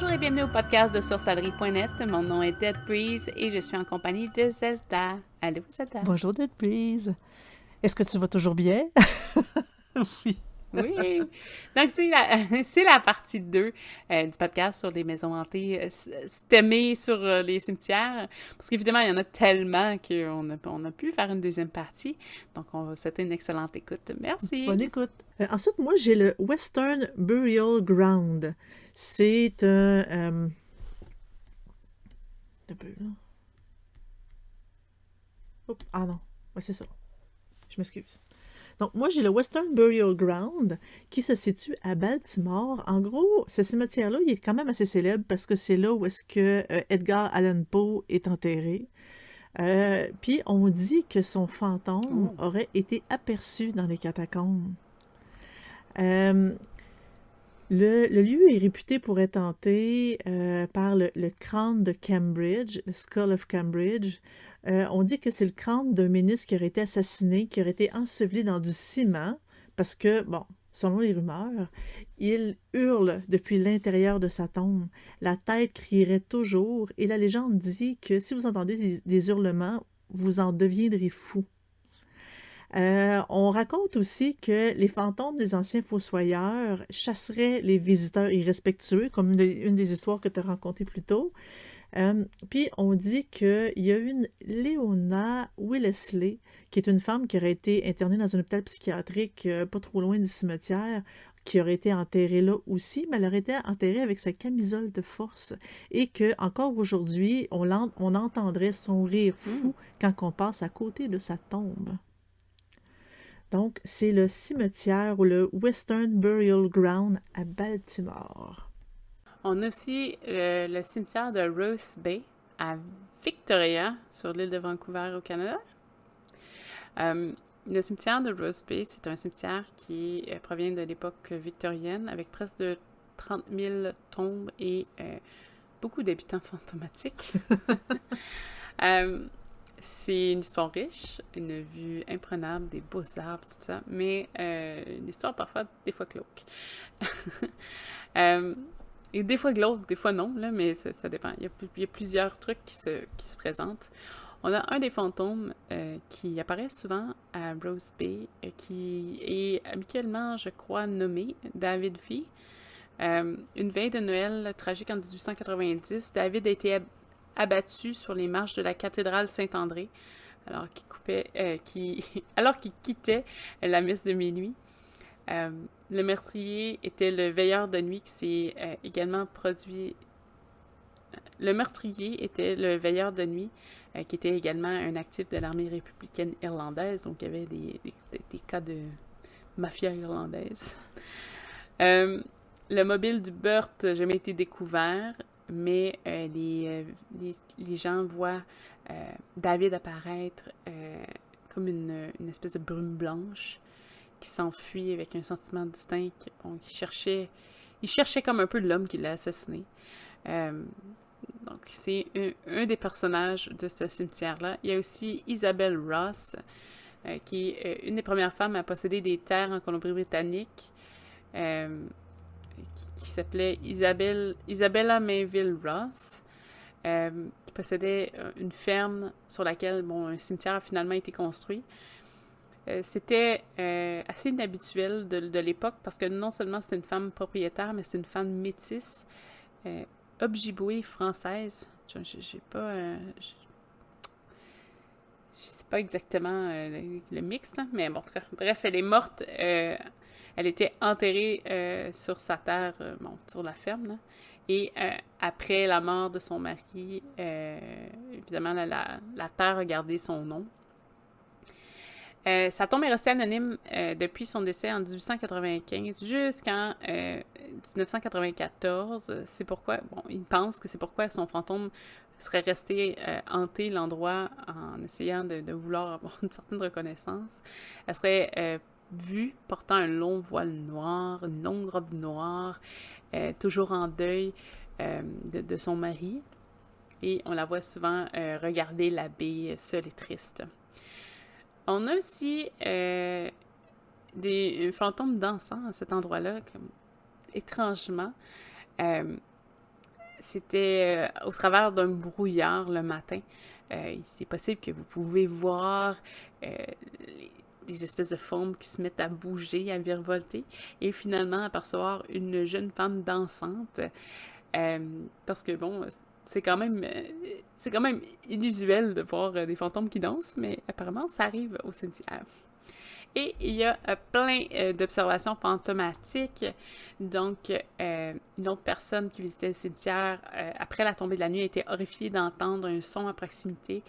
Bonjour et bienvenue au podcast de Sursalerie.net. Mon nom est Dead Breeze et je suis en compagnie de Zelda. Allô, Zelda? Bonjour, Dead Breeze. Est-ce que tu vas toujours bien? oui. Oui. Donc, c'est la, partie 2 euh, du podcast sur les maisons hantées, euh, sur euh, les cimetières. Parce qu'évidemment, il y en a tellement qu'on a, on a pu faire une deuxième partie. Donc, on va souhaiter une excellente écoute. Merci. Bonne écoute. Ensuite, moi, j'ai le Western Burial Ground. C'est un. Un peu, là. ah non. Ouais, c'est ça. Je m'excuse. Donc, moi, j'ai le Western Burial Ground qui se situe à Baltimore. En gros, ce cimetière-là, il est quand même assez célèbre parce que c'est là où est-ce que euh, Edgar Allan Poe est enterré. puis on dit que son fantôme oh. aurait été aperçu dans les catacombes. Euh, le, lieu est réputé pour être hanté euh, par le, crâne de Cambridge, le Skull of Cambridge. Euh, on dit que c'est le crâne d'un ministre qui aurait été assassiné, qui aurait été enseveli dans du ciment, parce que, bon, selon les rumeurs, il hurle depuis l'intérieur de sa tombe. La tête crierait toujours, et la légende dit que si vous entendez des hurlements, vous en deviendrez fou. Euh, on raconte aussi que les fantômes des anciens fossoyeurs chasseraient les visiteurs irrespectueux, comme une, des histoires que tu as racontées plus tôt. Euh, puis on dit qu'il y a une Léona Willesley, qui est une femme qui aurait été internée dans un hôpital psychiatrique euh, pas trop loin du cimetière, qui aurait été enterrée là aussi, mais elle aurait été enterrée avec sa camisole de force et que encore aujourd'hui, on, on entendrait son rire fou mmh. quand on passe à côté de sa tombe. Donc, c'est le cimetière ou le Western Burial Ground à Baltimore. On a aussi euh, le, cimetière de Rose Bay à Victoria, sur l'île de Vancouver au Canada. Euh, le cimetière de Rose Bay, c'est un cimetière qui euh, provient de l'époque victorienne avec presque de 30 000 tombes et beaucoup d'habitants fantomatiques. C'est une histoire riche, une vue imprenable, des beaux arbres, tout ça, mais euh, une histoire parfois, des fois glauque. euh, et des fois glauque, des fois non, là, mais ça, dépend. Il y, a, plusieurs trucs qui se, qui se présentent. On a un des fantômes euh, qui apparaît souvent à Rose Bay, qui est habituellement, je crois, nommé David Fee. une veille de Noël tragique en 1890, David a été abattu sur les marches de la cathédrale Saint-André alors qu'il coupait, euh, alors quittait la messe de minuit. Euh, le meurtrier était le veilleur de nuit qui s'est euh, également produit. Le meurtrier était le veilleur de nuit qui était également un actif de l'armée républicaine irlandaise, donc il y avait des, des cas de mafia irlandaise. le mobile du Burt n'a jamais été découvert mais euh, euh, les, les, gens voient euh, David apparaître comme une, une, espèce de brume blanche qui s'enfuit avec un sentiment distinct. Bon, il cherchait, il cherchait comme un peu l'homme qui l'a assassiné. donc, c'est un, des personnages de ce cimetière-là. Il y a aussi Isabelle Ross, qui est une des premières femmes à posséder des terres en Colombie-Britannique qui, s'appelait Isabelle, Isabella Mayville Ross, euh, qui possédait euh, une ferme sur laquelle bon, un cimetière a finalement été construit. Euh, c'était assez inhabituel de, l'époque parce que non seulement c'était une femme propriétaire, mais c'est une femme métisse, obgibouée française. Je n'ai pas. je sais pas exactement le, le, mix, mais bon, en tout cas, bref, elle est morte elle était enterrée euh, sur sa terre, euh, sur la ferme. Et euh, après la mort de son mari, évidemment, la, la, terre a gardé son nom. sa tombe est restée anonyme depuis son décès en 1895 jusqu'en 1994. C'est pourquoi, bon, il pense que c'est pourquoi son fantôme serait resté hanté l'endroit en essayant de, de, vouloir avoir une certaine reconnaissance. Elle serait vue portant un long voile noir, une longue robe noire, euh, toujours en deuil euh, de, son mari. Et on la voit souvent euh, regarder l'abbé seule et triste. On a aussi des fantômes dansant à cet endroit-là, étrangement. c'était au travers d'un brouillard le matin. c'est possible que vous pouvez voir des espèces de formes qui se mettent à bouger, à virevolter, et finalement apercevoir une jeune femme dansante. parce que bon, c'est quand même c'est quand même inusuel de voir des fantômes qui dansent, mais apparemment ça arrive au cimetière. Et il y a euh, plein euh, d'observations fantomatiques. Donc, euh, une autre personne qui visitait le cimetière après la tombée de la nuit a été horrifiée d'entendre un son à proximité,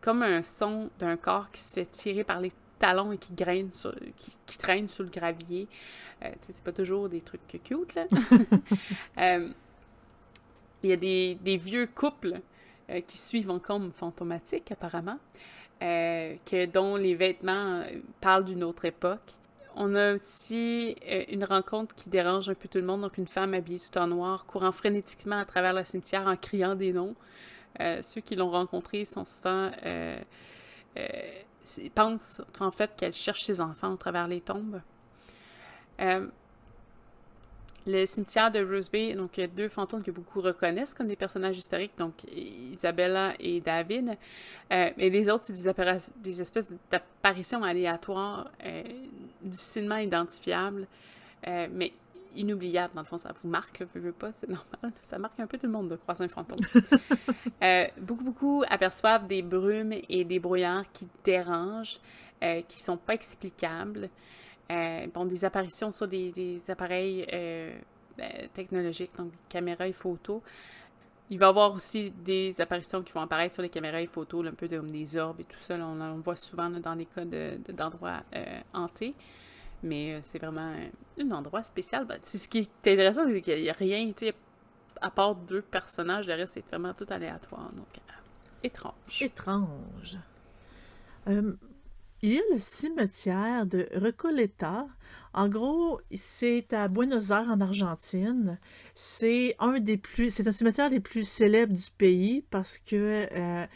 comme un son d'un corps qui se fait tirer par les talons et qui, graine qui, traîne sous le gravier. c'est pas toujours des trucs cute, là. il y a des, des vieux couples qui suivent en comme fantomatiques, apparemment. Euh, que, dont les vêtements euh, parlent d'une autre époque. On a aussi euh, une rencontre qui dérange un peu tout le monde, donc une femme habillée tout en noir courant frénétiquement à travers le cimetière en criant des noms. Ceux qui l'ont rencontrée sont souvent pensent en fait qu'elle cherche ses enfants à travers les tombes. Le cimetière de Rose Bay, donc il y a deux fantômes que beaucoup reconnaissent comme des personnages historiques, donc Isabella et David. Euh, et les autres, c'est des, des, espèces d'apparitions aléatoires, euh, difficilement identifiables, euh, mais inoubliables. Dans le fond, ça vous marque, là, veux, veux pas, c'est normal. Ça marque un peu tout le monde de croiser un fantôme. beaucoup, beaucoup aperçoivent des brumes et des brouillards qui dérangent, qui sont pas explicables. Euh, bon, des apparitions sur des, appareils euh, ben, technologiques, donc caméras et photos. Il va y avoir aussi des apparitions qui vont apparaître sur les caméras et photos, un peu comme des orbes et tout ça. on, on, voit souvent dans les cas d'endroits de, euh, hantés. Mais c'est vraiment un, endroit spécial. Ben, ce qui est intéressant, c'est qu'il n'y a rien, à part deux personnages, le c'est vraiment tout aléatoire. Donc, étrange. Étrange. Il y a le cimetière de Recoleta. En gros, c'est à Buenos Aires, en Argentine. C'est un des plus, c'est un cimetière les plus célèbres du pays parce que euh,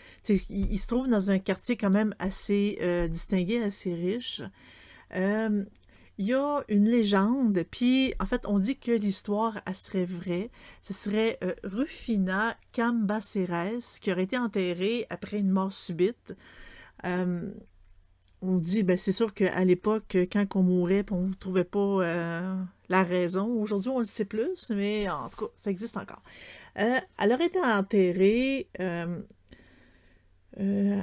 il, se trouve dans un quartier quand même assez euh, distingué, assez riche. Euh, il y a une légende, puis en fait, on dit que l'histoire, serait vraie. Ce serait Rufina Cambaceres qui aurait été enterrée après une mort subite on dit, ben c'est sûr qu'à l'époque, quand on mourait, on ne trouvait pas euh, la raison. Aujourd'hui, on le sait plus, mais en tout cas, ça existe encore. Euh, elle aurait été enterrée euh,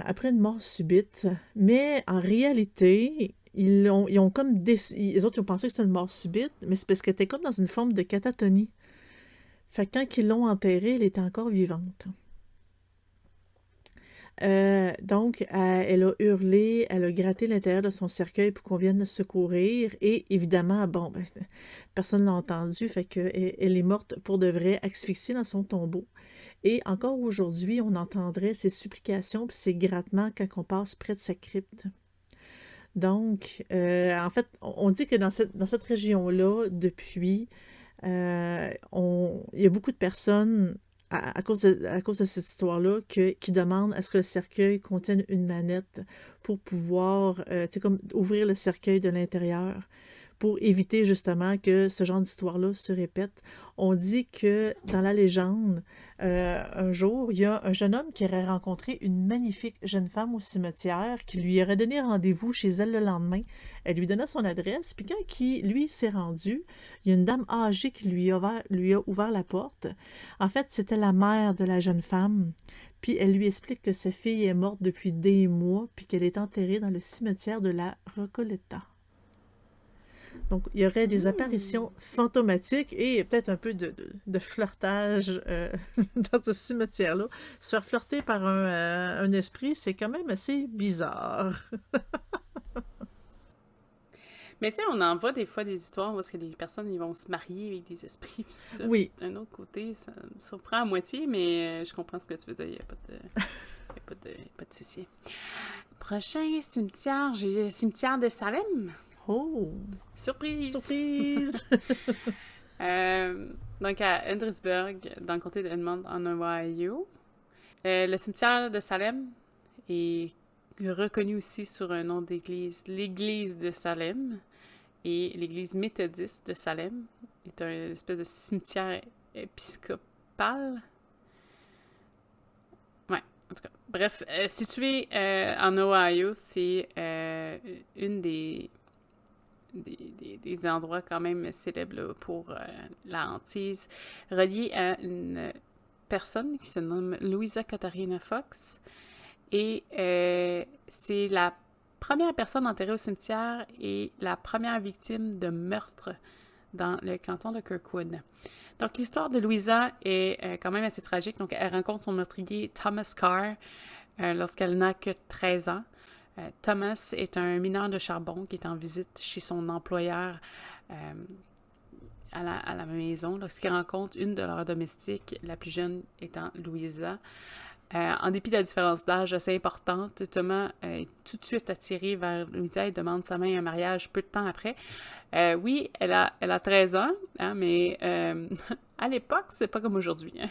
après une mort subite, mais en réalité, ils ont, ils comme les autres ils ont pensé que c'était une mort subite, mais c'est parce qu'elle était comme dans une forme de catatonie. Fait que quand ils l'ont enterrée, elle était encore vivante. Euh, donc, elle a hurlé, elle a gratté l'intérieur de son cercueil pour qu'on vienne le secourir. Et évidemment, bon, ben, personne ne l'a entendu, fait qu'elle elle est morte pour de vrai, asphyxiée dans son tombeau. Et encore aujourd'hui, on entendrait ses supplications et ses grattements quand on passe près de sa crypte. Donc, euh, en fait, on dit que dans cette, région-là, depuis, euh, il y a beaucoup de personnes à, cause de, cette histoire-là, qui demande à ce que le cercueil contienne une manette pour pouvoir, euh, ouvrir le cercueil de l'intérieur pour éviter justement que ce genre d'histoire-là se répète. On dit que dans la légende, euh, un jour, il y a un jeune homme qui aurait rencontré une magnifique jeune femme au cimetière qui lui aurait donné rendez-vous chez elle le lendemain. Elle lui donna son adresse, puis quand qui, lui s'est rendu, il y a une dame âgée qui lui a, ouvert, lui a ouvert la porte. En fait, c'était la mère de la jeune femme. Puis elle lui explique que sa fille est morte depuis des mois, puis qu'elle est enterrée dans le cimetière de la Recoleta. Donc, il y aurait des apparitions fantomatiques et peut-être un peu de, flirtage euh, dans ce cimetière-là. Se faire flirter par un, euh, un esprit, c'est quand même assez bizarre. Mais tu sais, on en voit des fois des histoires où que les personnes ils vont se marier avec des esprits. oui. D'un autre côté, ça me surprend à moitié, mais euh, je comprends ce que tu veux dire. Il n'y a pas de, y a pas de, pas de souci. Prochain cimetière, j'ai cimetière de Salem. Oh! Surprise! Surprise! Euh, donc, à Andresburg, dans le comté de Edmond, en Ohio. Euh, le cimetière de Salem est reconnu aussi sur un nom d'église, l'église de Salem. Et l'église méthodiste de Salem est un espèce de cimetière épiscopale. Ouais, en tout cas. Bref, situé en Ohio, c'est une des des, endroits quand même célèbres pour la hantise, relié à une personne qui se nomme Louisa Katharina Fox. Et euh, c'est la première personne enterrée au cimetière et la première victime de meurtre dans le canton de Kirkwood. Donc l'histoire de Louisa est euh, quand même assez tragique. Donc elle rencontre son meurtrier Thomas Carr euh, lorsqu'elle n'a que 13 ans. Thomas est un mineur de charbon qui est en visite chez son employeur à la, maison lorsqu'ils rencontrent une de leurs domestiques, la plus jeune étant Louisa. Euh, en dépit de la différence d'âge assez importante, Thomas est tout de suite attiré vers Louisa et demande sa main un mariage peu de temps après. Euh, oui, elle a, elle a 13 ans, hein, mais euh, à l'époque, c'est pas comme aujourd'hui. Hein.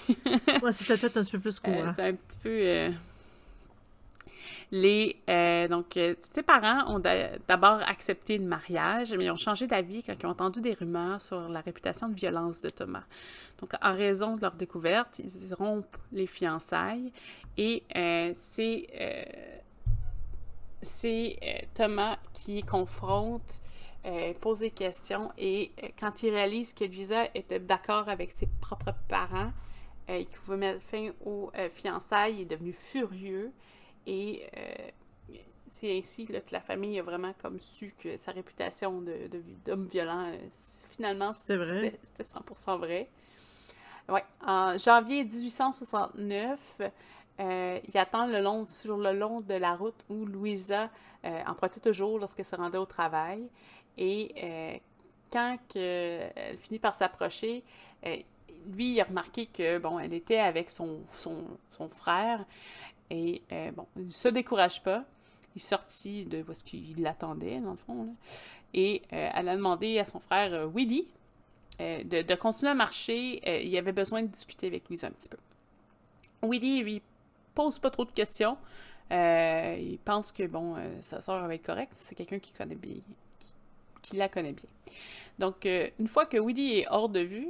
ouais, c'était peut-être un petit peu plus court. C'était un petit peu les, euh, donc, euh, ses parents ont d'abord accepté le mariage, mais ils ont changé d'avis quand ils ont entendu des rumeurs sur la réputation de violence de Thomas. Donc, en raison de leur découverte, ils rompent les fiançailles et euh, c'est Thomas qui confronte, pose des questions et quand il réalise que Luisa était d'accord avec ses propres parents, et qu'il pouvait mettre fin aux fiançailles, il est devenu furieux. Et euh, c'est ainsi que la famille a vraiment comme su que sa réputation d'homme de, violent, euh, finalement, c'était 100% vrai. Ouais. En janvier 1869, euh, il attend le long, sur le long de la route où Louisa empruntait toujours lorsqu'elle se rendait au travail. Et quand elle finit par s'approcher, lui, il a remarqué que, bon, elle était avec son, son, son frère et euh, bon, il ne se décourage pas. Il est sorti de ce qu'il l'attendait, dans le fond. Et euh, elle a demandé à son frère euh, Willy de, continuer à marcher. il avait besoin de discuter avec Louise un petit peu. Willy lui pose pas trop de questions. il pense que bon, sa soeur va être correcte. C'est quelqu'un qui connaît bien, qui, la connaît bien. Donc, une fois que Willy est hors de vue,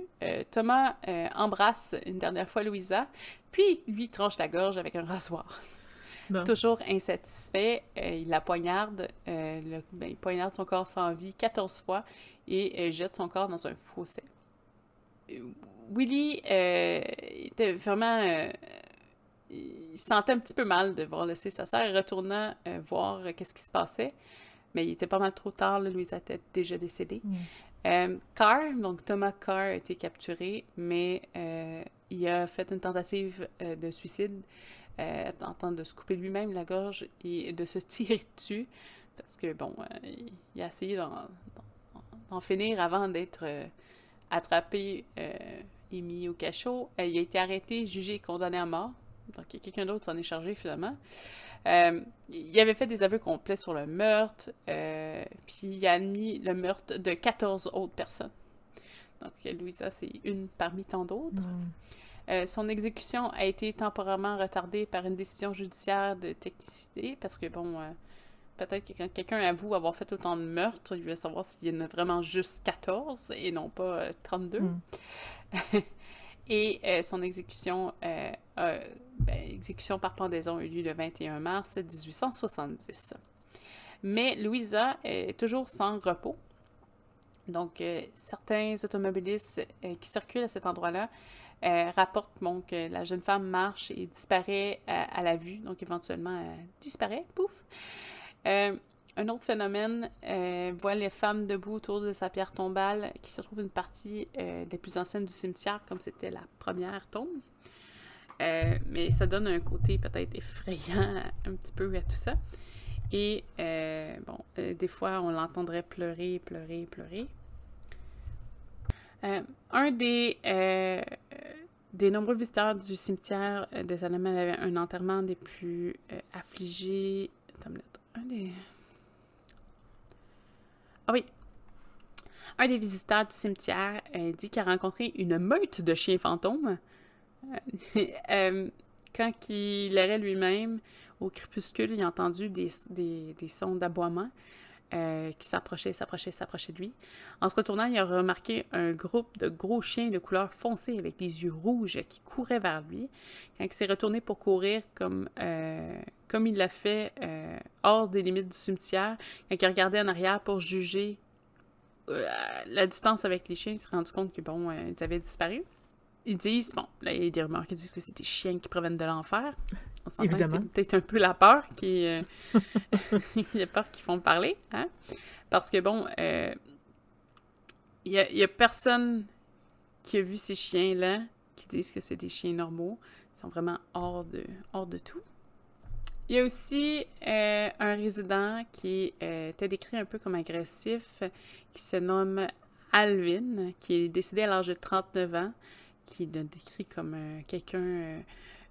Thomas embrasse une dernière fois Louisa, puis lui tranche la gorge avec un rasoir. Toujours insatisfait, euh, il la poignarde, euh, ben, il poignarde son corps sans vie 14 fois et euh, jette son corps dans un fossé. Willy était vraiment. il sentait un petit peu mal de voir laisser sa sœur et retourna voir qu'est-ce qui se passait. Mais il était pas mal trop tard, Louisa était déjà décédée. Mm. Carr, donc Thomas Carr, a été capturé, mais il a fait une tentative euh, de suicide, euh, tentant de se couper lui-même la gorge et de se tirer dessus, parce que, bon, euh, il, a essayé d'en finir avant d'être attrapé et mis au cachot. il a été arrêté, jugé et condamné à mort. Donc, quelqu'un d'autre s'en est chargé finalement. il avait fait des aveux complets sur le meurtre, puis il a admis le meurtre de 14 autres personnes. Donc, Louisa, c'est une parmi tant d'autres. Euh, son exécution a été temporairement retardée par une décision judiciaire de technicité, parce que, bon, euh, peut-être que quand quelqu'un avoue avoir fait autant de meurtres, il veut savoir s'il y en a vraiment juste 14 et non pas 32. Euh, et son exécution, ben, exécution par pendaison a eu lieu le 21 mars 1870. Mais Louisa est toujours sans repos. Donc, certains automobilistes qui circulent à cet endroit-là euh, rapporte que la jeune femme marche et disparaît euh, à, la vue, donc éventuellement elle disparaît, pouf. Euh, un autre phénomène voit les femmes debout autour de sa pierre tombale, qui se trouve une partie des plus anciennes du cimetière, comme c'était la première tombe. mais ça donne un côté peut-être effrayant un petit peu à tout ça. Et bon, des fois, on l'entendrait pleurer, pleurer, pleurer. un des des nombreux visiteurs du cimetière euh, de Salem avaient un enterrement des plus euh, affligés. un des. Ah oui! Un des visiteurs du cimetière euh, dit qu'il a rencontré une meute de chiens fantômes. quand il errait lui-même au crépuscule, il a entendu des, des, des sons d'aboiement. Euh, qui s'approchait, s'approchait, s'approchait de lui. En se retournant, il a remarqué un groupe de gros chiens de couleur foncée avec des yeux rouges qui couraient vers lui. Quand il s'est retourné pour courir comme, euh, comme il l'a fait euh, hors des limites du cimetière, quand il a regardé en arrière pour juger la distance avec les chiens, il s'est rendu compte que, bon, ils avaient disparu. Ils disent, bon, là, il y a des rumeurs qui disent que c'est des chiens qui proviennent de l'enfer. Évidemment. C'est peut-être un peu la peur qui. Euh, il y a peur qu'ils font parler. Hein? Parce que, bon, euh, il n'y a, personne qui a vu ces chiens-là qui disent que c'est des chiens normaux. Ils sont vraiment hors de, hors de tout. Il y a aussi euh, un résident qui était décrit un peu comme agressif, qui se nomme Alvin, qui est décédé à l'âge de 39 ans, qui est décrit comme quelqu'un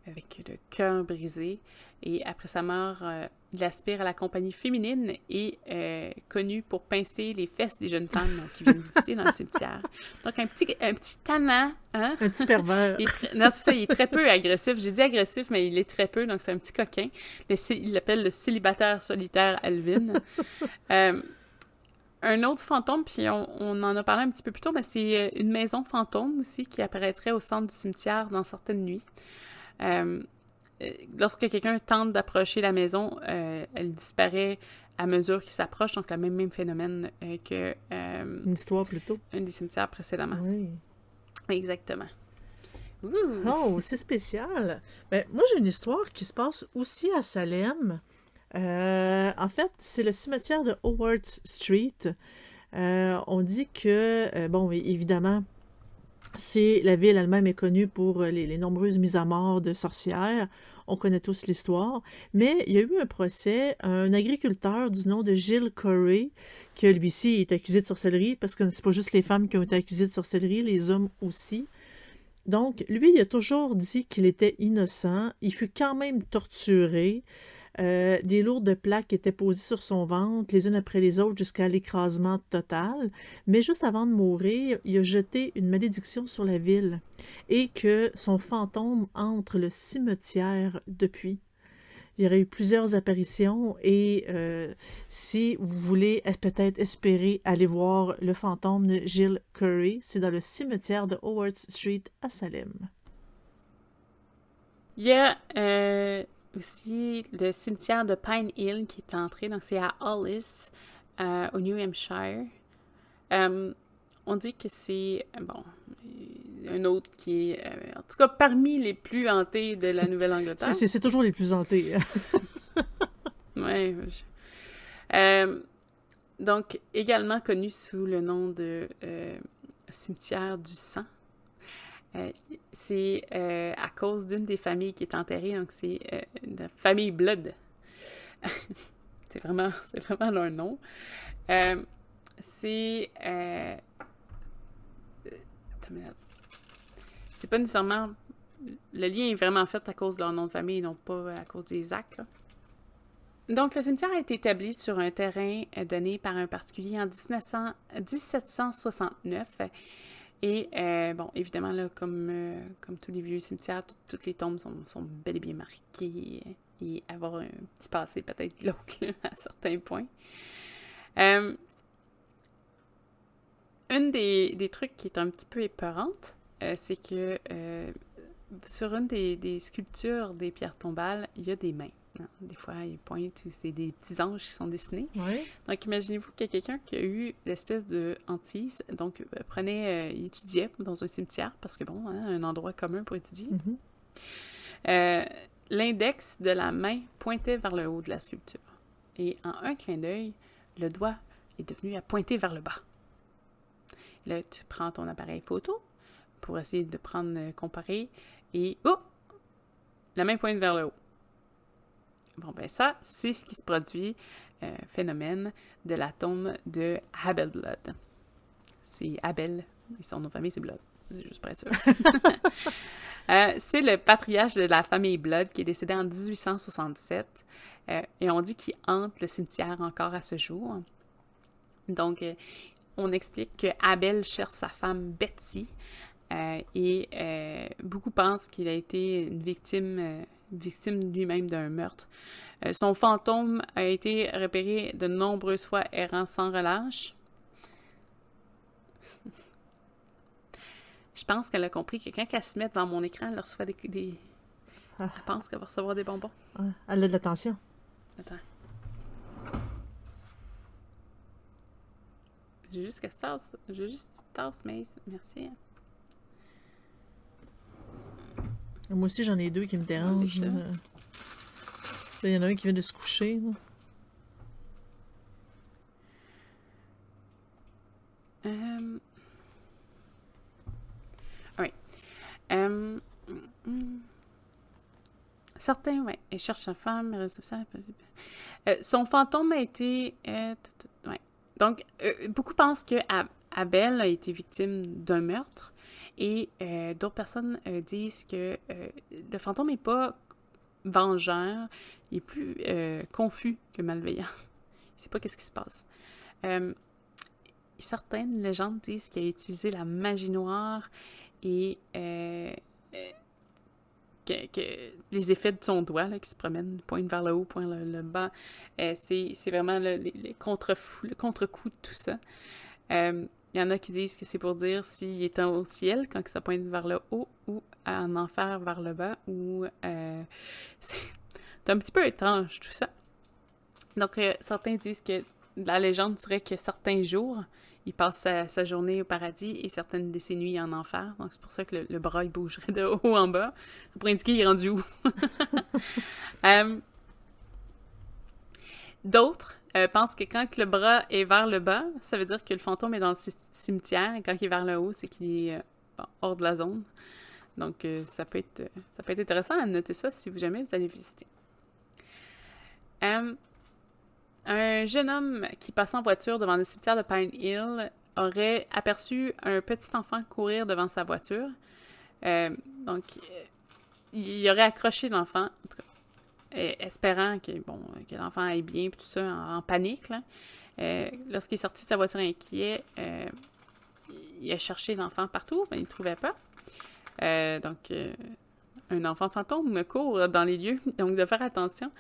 avec le cœur brisé. Et après sa mort, euh, il aspire à la compagnie féminine et euh, connu pour pincer les fesses des jeunes femmes qui viennent visiter dans le cimetière. Donc, un petit, un petit tannant. Hein? Un petit pervers. non, c'est ça, il est très peu agressif. J'ai dit agressif, mais il est très peu, donc c'est un petit coquin. il l'appelle le célibataire solitaire Alvin. Euh, un autre fantôme, puis on, on, en a parlé un petit peu plus tôt, mais c'est une maison fantôme aussi qui apparaîtrait au centre du cimetière dans certaines nuits. Euh, euh, lorsque quelqu'un tente d'approcher la maison, euh, elle disparaît à mesure qu'il s'approche, donc le même, même phénomène que... Une histoire plutôt. Un des cimetières précédemment. Oui. Exactement. Oh, c'est spécial. Ben, moi, j'ai une histoire qui se passe aussi à Salem. en fait, c'est le cimetière de Howard Street. on dit que, bon, évidemment, c'est la ville elle-même est connue pour euh, les, nombreuses mises à mort de sorcières. On connaît tous l'histoire. Mais il y a eu un procès, un agriculteur du nom de Gilles Corey, qui lui-ci est accusé de sorcellerie, parce que c'est pas juste les femmes qui ont été accusées de sorcellerie, les hommes aussi. Donc, lui, il a toujours dit qu'il était innocent. Il fut quand même torturé. Euh, des lourdes plaques étaient posées sur son ventre, les unes après les autres, jusqu'à l'écrasement total. Mais juste avant de mourir, il a jeté une malédiction sur la ville et que son fantôme entre le cimetière depuis. Il y aurait eu plusieurs apparitions et euh, si vous voulez peut-être espérer aller voir le fantôme de Jill Curry, c'est dans le cimetière de Howard Street à Salem. Il y a euh, aussi le cimetière de Pine Hill qui est entré, donc c'est à Hollis, euh, au New Hampshire. Euh, on dit que c'est, bon, un autre qui est, euh, en tout cas, parmi les plus hantés de la Nouvelle-Angleterre. c'est toujours les plus hantés. oui. donc, également connu sous le nom de cimetière du sang. Euh, c'est euh, à cause d'une des familles qui est enterrée, donc c'est euh, la famille Blood. c'est vraiment, c'est vraiment leur nom. c'est c'est pas nécessairement le lien est vraiment fait à cause de leur nom de famille, non pas à cause des actes. Donc, le cimetière a été établi sur un terrain donné par un particulier en 1900, 1769 et euh, bon, évidemment, là, comme, euh, comme tous les vieux cimetières, toutes les tombes sont, sont, bel et bien marquées et avoir un petit passé peut-être glauque à certains points. Euh, une des, des, trucs qui est un petit peu épeurante, c'est que sur une des, des, sculptures des pierres tombales, il y a des mains. Des fois, ils pointent ou c'est des petits anges qui sont dessinés. Donc, imaginez-vous qu'il y a quelqu'un qui a eu l'espèce de hantise. Donc, euh, prenez, euh, il étudiait dans un cimetière parce que, bon, hein, un endroit commun pour étudier. Mm-hmm. Euh, l'index de la main pointait vers le haut de la sculpture. Et en un clin d'œil, le doigt est devenu à pointer vers le bas. Là, tu prends ton appareil photo pour essayer de prendre, comparer, et oh! La main pointe vers le haut. Bon, ben ça, c'est ce qui se produit, euh, phénomène de la tombe de Abel Blood. C'est Abel, et son nom de famille, c'est Blood. Juste pour être sûr. Euh, c'est le patriarche de la famille Blood qui est décédé en 1867. Euh, et on dit qu'il hante le cimetière encore à ce jour. Donc, on explique que Abel cherche sa femme Betsy. et beaucoup pensent qu'il a été une victime victime lui-même d'un meurtre. Euh, son fantôme a été repéré de nombreuses fois errant sans relâche. Je pense qu'elle a compris que quand elle se met devant mon écran, elle reçoit des. des... Ah. Elle pense qu'elle va recevoir des bonbons. Elle a de l'attention. Attends. J'ai juste tasse. J'ai juste que tu te tasses, mais merci. Moi aussi, j'en ai deux qui me dérangent. Là. Il y en a un qui vient de se coucher. là. Oui. Euh... mm. Certains, oui. Elle cherche sa femme. Euh, son fantôme a été. euh, ouais. Donc, euh, beaucoup pensent que Abel a été victime d'un meurtre et euh, d'autres personnes euh, disent que euh, le fantôme n'est pas vengeur, il est plus confus que malveillant. Il sait pas qu'est-ce qui se passe. Certaines légendes disent qu'il a utilisé la magie noire et que, les effets de son doigt qui se promènent, pointe vers le haut, pointe le, le bas, c'est vraiment le, contre-coup de tout ça. Il y en a qui disent que c'est pour dire s'il est au ciel quand ça pointe vers le haut ou en enfer vers le bas euh, c'est un petit peu étrange tout ça. Donc euh, certains disent que la légende dirait que certains jours, il passe sa, journée au paradis et certaines de ses nuits en enfer. Donc c'est pour ça que le, bras il bougerait de haut en bas. Pour indiquer il est rendu où. Euh, D'autres euh, pensent que quand le bras est vers le bas, ça veut dire que le fantôme est dans le ci- cimetière et quand il est vers le haut, c'est qu'il est euh, hors de la zone. Donc euh, ça, peut être, ça peut être intéressant à noter ça si jamais vous allez visiter. Un jeune homme qui passait en voiture devant le cimetière de Pine Hill aurait aperçu un petit enfant courir devant sa voiture. Donc, il aurait accroché l'enfant, espérant que, bon, que l'enfant aille bien, puis tout ça, en, panique. là. Euh, Lorsqu'il est sorti de sa voiture inquiet, euh, il a cherché l'enfant partout, mais il ne le trouvait pas. Euh, donc, un enfant fantôme court dans les lieux, donc de faire attention.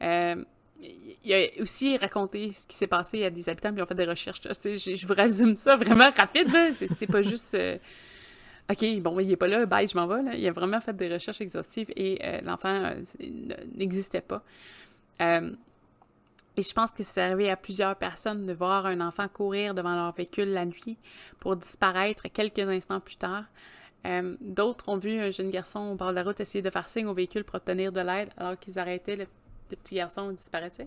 Il a aussi raconté ce qui s'est passé à des habitants, puis ils ont fait des recherches. Je, je vous résume ça vraiment rapide. C'est- pas juste. OK, bon, il est pas là, bye, je m'en vais. Là. Il a vraiment fait des recherches exhaustives et euh, l'enfant euh, n'existait pas. Euh, et je pense que c'est arrivé à plusieurs personnes de voir un enfant courir devant leur véhicule la nuit pour disparaître quelques instants plus tard. D'autres ont vu un jeune garçon au bord de la route essayer de faire signe au véhicule pour obtenir de l'aide alors qu'ils arrêtaient, le, petit garçon disparaissait.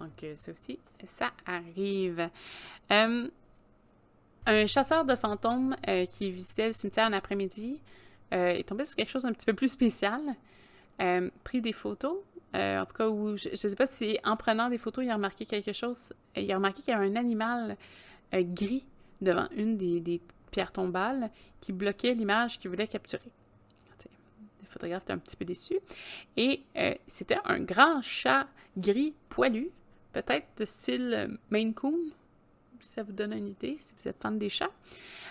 Donc, ça aussi, ça arrive. Un chasseur de fantômes euh, qui visitait le cimetière un après-midi euh, est tombé sur quelque chose d'un petit peu plus spécial. Euh, pris des photos, euh, en tout cas, je ne sais pas si en prenant des photos, il a remarqué quelque chose. Il a remarqué qu'il y a un animal gris devant une des, des pierres tombales qui bloquait l'image qu'il voulait capturer. Le photographe était un petit peu déçu. Et c'était un grand chat gris poilu, peut-être de style Maine Coon, si ça vous donne une idée, si vous êtes fan des chats,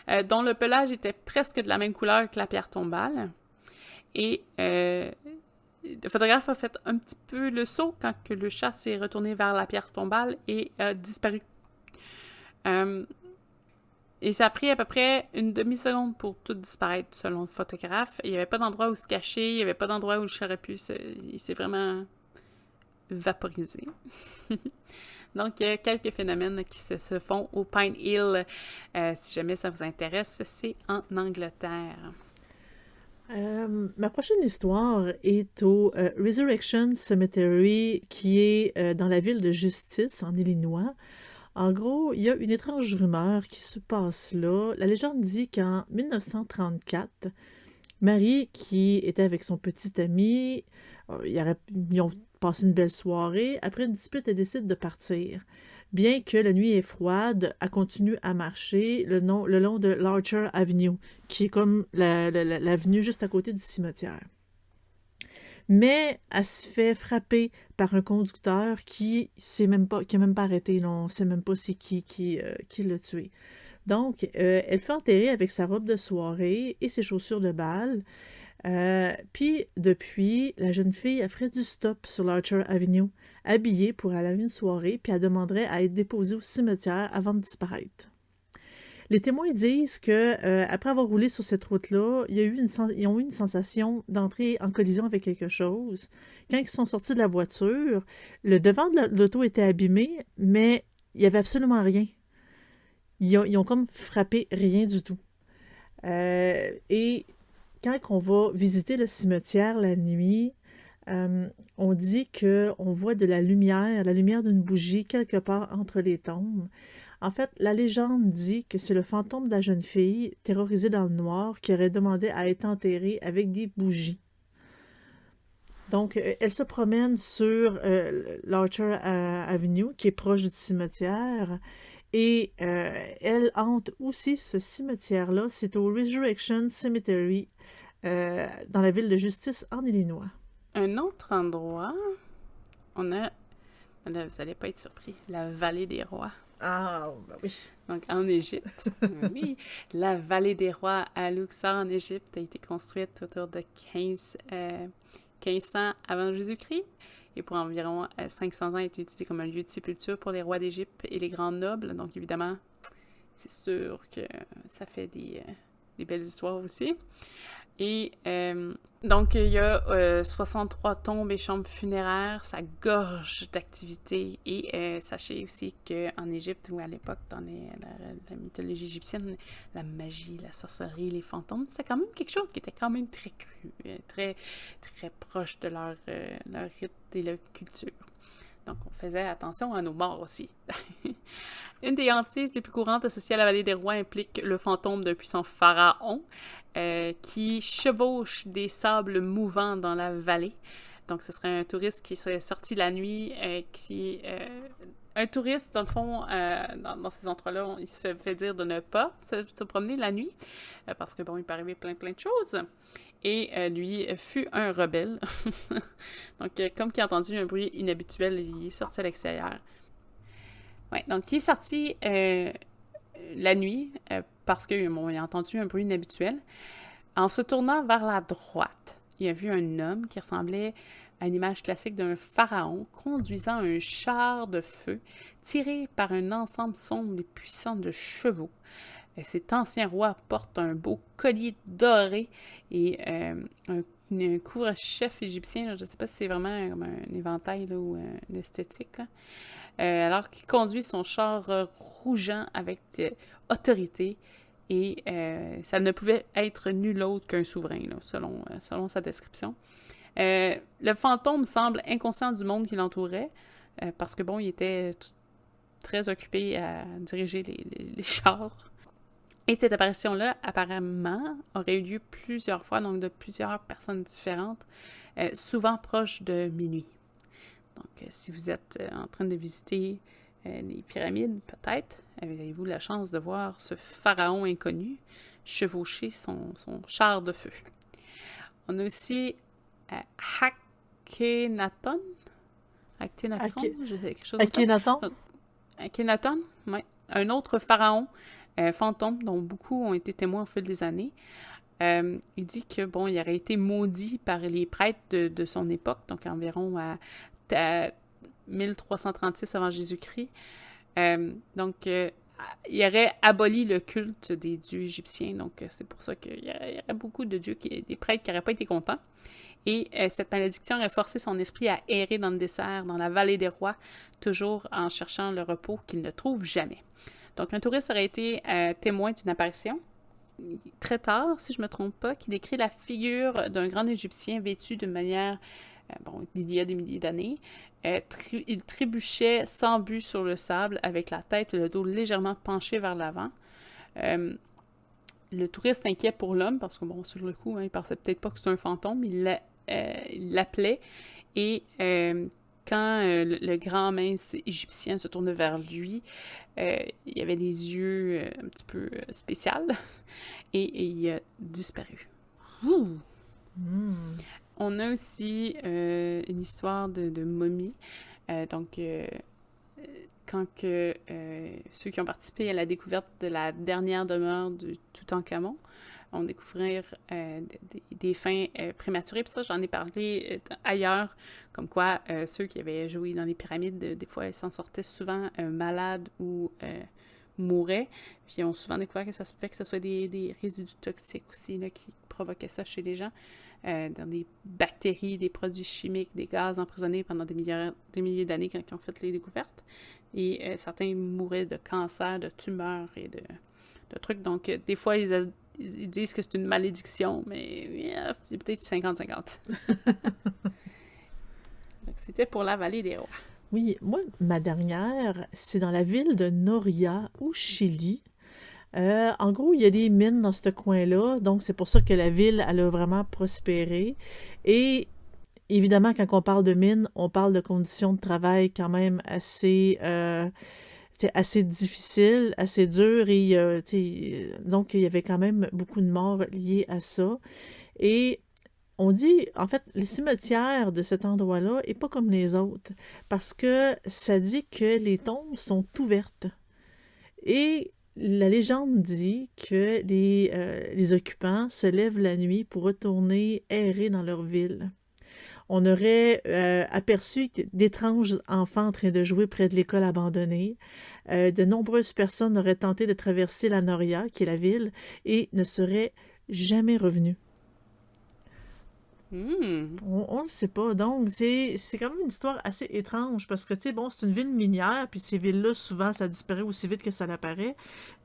euh, dont le pelage était presque de la même couleur que la pierre tombale. Et euh, le photographe a fait un petit peu le saut quand que le chat s'est retourné vers la pierre tombale et a disparu. Euh, et ça a pris à peu près une demi-seconde pour tout disparaître, selon le photographe. Il n'y avait pas d'endroit où se cacher, il n'y avait pas d'endroit où le chat aurait pu. Il s'est vraiment vaporisé. Donc, quelques phénomènes qui se, font au Pine Hill. Euh, si jamais ça vous intéresse, c'est en Angleterre. Euh, ma prochaine histoire est au euh, Resurrection Cemetery, qui est dans la ville de Justice, en Illinois. En gros, il y a une étrange rumeur qui se passe là. La légende dit qu'en 1934, Marie, qui était avec son petit ami, euh, ils, ont passé une belle soirée. Après une dispute, elle décide de partir. Bien que la nuit est froide, elle continue à marcher le, long de l'Archer Avenue, qui est comme la- la- la- l'avenue juste à côté du cimetière. Mais elle se fait frapper par un conducteur qui s'est même pas, même pas arrêté. On ne sait même pas c'est qui euh, qui l'a tué. Donc, euh, elle fait enterrer avec sa robe de soirée et ses chaussures de bal. Euh, puis, depuis, la jeune fille a ferait du stop sur l'Archer Avenue, habillée pour aller à une soirée, puis elle demanderait à être déposée au cimetière avant de disparaître. Les témoins disent que euh, après avoir roulé sur cette route-là, ils ont eu une sensation d'entrer en collision avec quelque chose. Quand ils sont sortis de la voiture, le devant de l'auto était abîmé, mais il n'y avait absolument rien. Ils ont, comme frappé rien du tout. Euh, et quand on va visiter le cimetière la nuit, euh, on dit qu'on voit de la lumière, la lumière d'une bougie quelque part entre les tombes. En fait, la légende dit que c'est le fantôme de la jeune fille, terrorisée dans le noir, qui aurait demandé à être enterrée avec des bougies. Donc, euh, elle se promène sur l'Archer Avenue, qui est proche du cimetière, et euh, elle hante aussi ce cimetière-là. C'est au Resurrection Cemetery, dans la ville de Justice, en Illinois. Un autre endroit, on a, vous n'allez pas être surpris, la vallée des rois. Ah, ben oui. Donc, en Égypte, oui. La vallée des rois à Luxor, en Égypte, a été construite autour de 15, 1500 avant Jésus-Christ et pour environ 500 euh, ans a été utilisé comme un lieu de sépulture pour les rois d'Égypte et les grands nobles. Donc évidemment, c'est sûr que ça fait des, euh, des belles histoires aussi. Et euh, donc, il y a 63 euh, tombes et chambres funéraires, ça gorge d'activités. Et euh, sachez aussi qu'en Égypte, ou à l'époque, dans la, mythologie égyptienne, la magie, la sorcellerie, les fantômes, c'était quand même quelque chose qui était quand même très cru, très, très proche de leur, leur rite et leur culture. Donc, on faisait attention à nos morts aussi. Une des hantises les plus courantes associées à la vallée des rois implique le fantôme d'un puissant pharaon euh, qui chevauche des sables mouvants dans la vallée. Donc, ce serait un touriste qui serait sorti la nuit, euh, qui... Euh, un touriste, dans le fond, dans, ces endroits-là, il se fait dire de ne pas se, promener la nuit, parce que, bon, il peut arriver plein, plein de choses. Et lui fut un rebelle. donc, comme il a entendu un bruit inhabituel, il est sorti à l'extérieur. Ouais, donc il est sorti la nuit parce qu'il a entendu un bruit inhabituel. En se tournant vers la droite, il a vu un homme qui ressemblait à une image classique d'un pharaon conduisant un char de feu tiré par un ensemble sombre et puissant de chevaux. Euh, cet ancien roi porte un beau collier doré et euh, un, couvre-chef égyptien. je ne sais pas si c'est vraiment un, un éventail ou une esthétique. Euh, alors qu'il conduit son char rougeant avec autorité et euh, ça ne pouvait être nul autre qu'un souverain, selon, euh, sa description. Euh, le fantôme semble inconscient du monde qui l'entourait, parce que bon, il était très occupé à diriger les, chars. Et cette apparition-là, apparemment, aurait eu lieu plusieurs fois, donc de plusieurs personnes différentes, souvent proches de minuit. Donc, si vous êtes en train de visiter les pyramides, peut-être, Avez-vous la chance de voir ce pharaon inconnu chevaucher son, char de feu? On a aussi euh, Akhenaton? Akhenaton, quelque chose Akhenaton? Akhenaton, oui. Un autre pharaon euh, fantôme dont beaucoup ont été témoins au fil des années. Euh, il dit que bon, il aurait été maudit par les prêtres de, son époque, donc environ à, à 1336 avant Jésus-Christ. Euh, donc, il aurait aboli le culte des dieux égyptiens. Donc, c'est pour ça qu'il y, aurait beaucoup de dieux, qui, des prêtres qui n'auraient pas été contents. Et cette malédiction aurait forcé son esprit à errer dans le désert, dans la vallée des rois, toujours en cherchant le repos qu'il ne trouve jamais. Donc, un touriste aurait été témoin d'une apparition très tard, si je ne me trompe pas, qui décrit la figure d'un grand Égyptien vêtu de manière, bon, d'il y a des milliers d'années, euh, il trébuchait sans but sur le sable, avec la tête et le dos légèrement penchés vers l'avant. Euh, le touriste inquiet pour l'homme, parce que bon, sur le coup, hein, il pensait peut-être pas que c'était un fantôme, il euh, l'appelait. Et quand le, grand mince égyptien se tourne vers lui, il y avait des yeux un petit peu spéciaux et, il a disparu. Hmm. On a aussi euh, une histoire de, momie. Euh, donc, euh, quand que ceux qui ont participé à la découverte de la dernière demeure du Toutankhamon ont découvert des, fins prématurées. Puis ça, j'en ai parlé ailleurs, comme quoi ceux qui avaient joué dans les pyramides, des fois, ils s'en sortaient souvent malades ou mouraient. Puis ils ont souvent découvert que ça se fait que ce soit des, résidus toxiques aussi là, qui provoquaient ça chez les gens. Euh, dans des bactéries, des produits chimiques, des gaz emprisonnés pendant des milliers, des milliers d'années quand ils ont fait les découvertes. Et euh, certains mouraient de cancer, de tumeurs et de, trucs. Donc, euh, des fois, ils, disent que c'est une malédiction, mais c'est peut-être 50-50. C'était pour la vallée des rois. Oui, moi, ma dernière, c'est dans la ville de Noria, au Chili. Euh, en gros, il y a des mines dans ce coin-là, donc c'est pour ça que la ville, elle a vraiment prospéré. Et évidemment, quand on parle de mines, on parle de conditions de travail quand même assez, euh, assez difficiles, assez dures. Et donc, il y avait quand même beaucoup de morts liées à ça. Et on dit, en fait, le cimetière de cet endroit-là n'est pas comme les autres, parce que ça dit que les tombes sont ouvertes. Et la légende dit que les, euh, les, occupants se lèvent la nuit pour retourner errer dans leur ville. On aurait euh, aperçu d'étranges enfants en train de jouer près de l'école abandonnée. Euh, de nombreuses personnes auraient tenté de traverser la Noria, qui est la ville, et ne seraient jamais revenues. Hmm. On ne sait pas. Donc, c'est quand même une histoire assez étrange parce que, tu sais, bon, c'est une ville minière, puis ces villes-là, souvent, ça disparaît aussi vite que ça l'apparaît.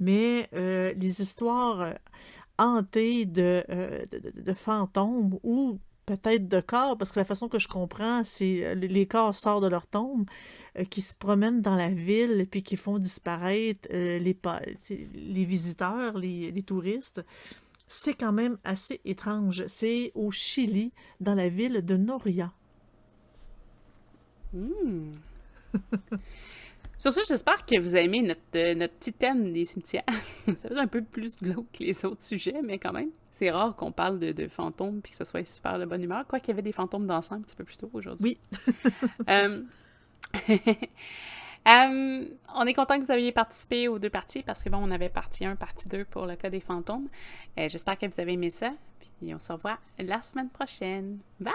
Mais euh, les histoires hantées euh, de, de, fantômes ou peut-être de corps, parce que la façon que je comprends, c'est les corps sortent de leur tombe, qui se promènent dans la ville, puis qui font disparaître les, les visiteurs, les, touristes c'est quand même assez étrange. C'est au Chili, dans la ville de Noria. Hmm. Sur ce, j'espère que vous aimé notre, euh, notre petit thème des cimetières. ça fait un peu plus glauque que les autres sujets, mais quand même. C'est rare qu'on parle de, fantômes puis que ça soit super de bonne humeur. Quoi qu'il y avait des fantômes d'ensemble un petit peu plus tôt aujourd'hui. Oui. Euh, Euh, on est content que vous ayez participé aux deux parties parce que bon, on avait partie 1, partie 2 pour le cas des fantômes. Euh, j'espère que vous avez aimé ça. Puis on se revoit la semaine prochaine. Bye!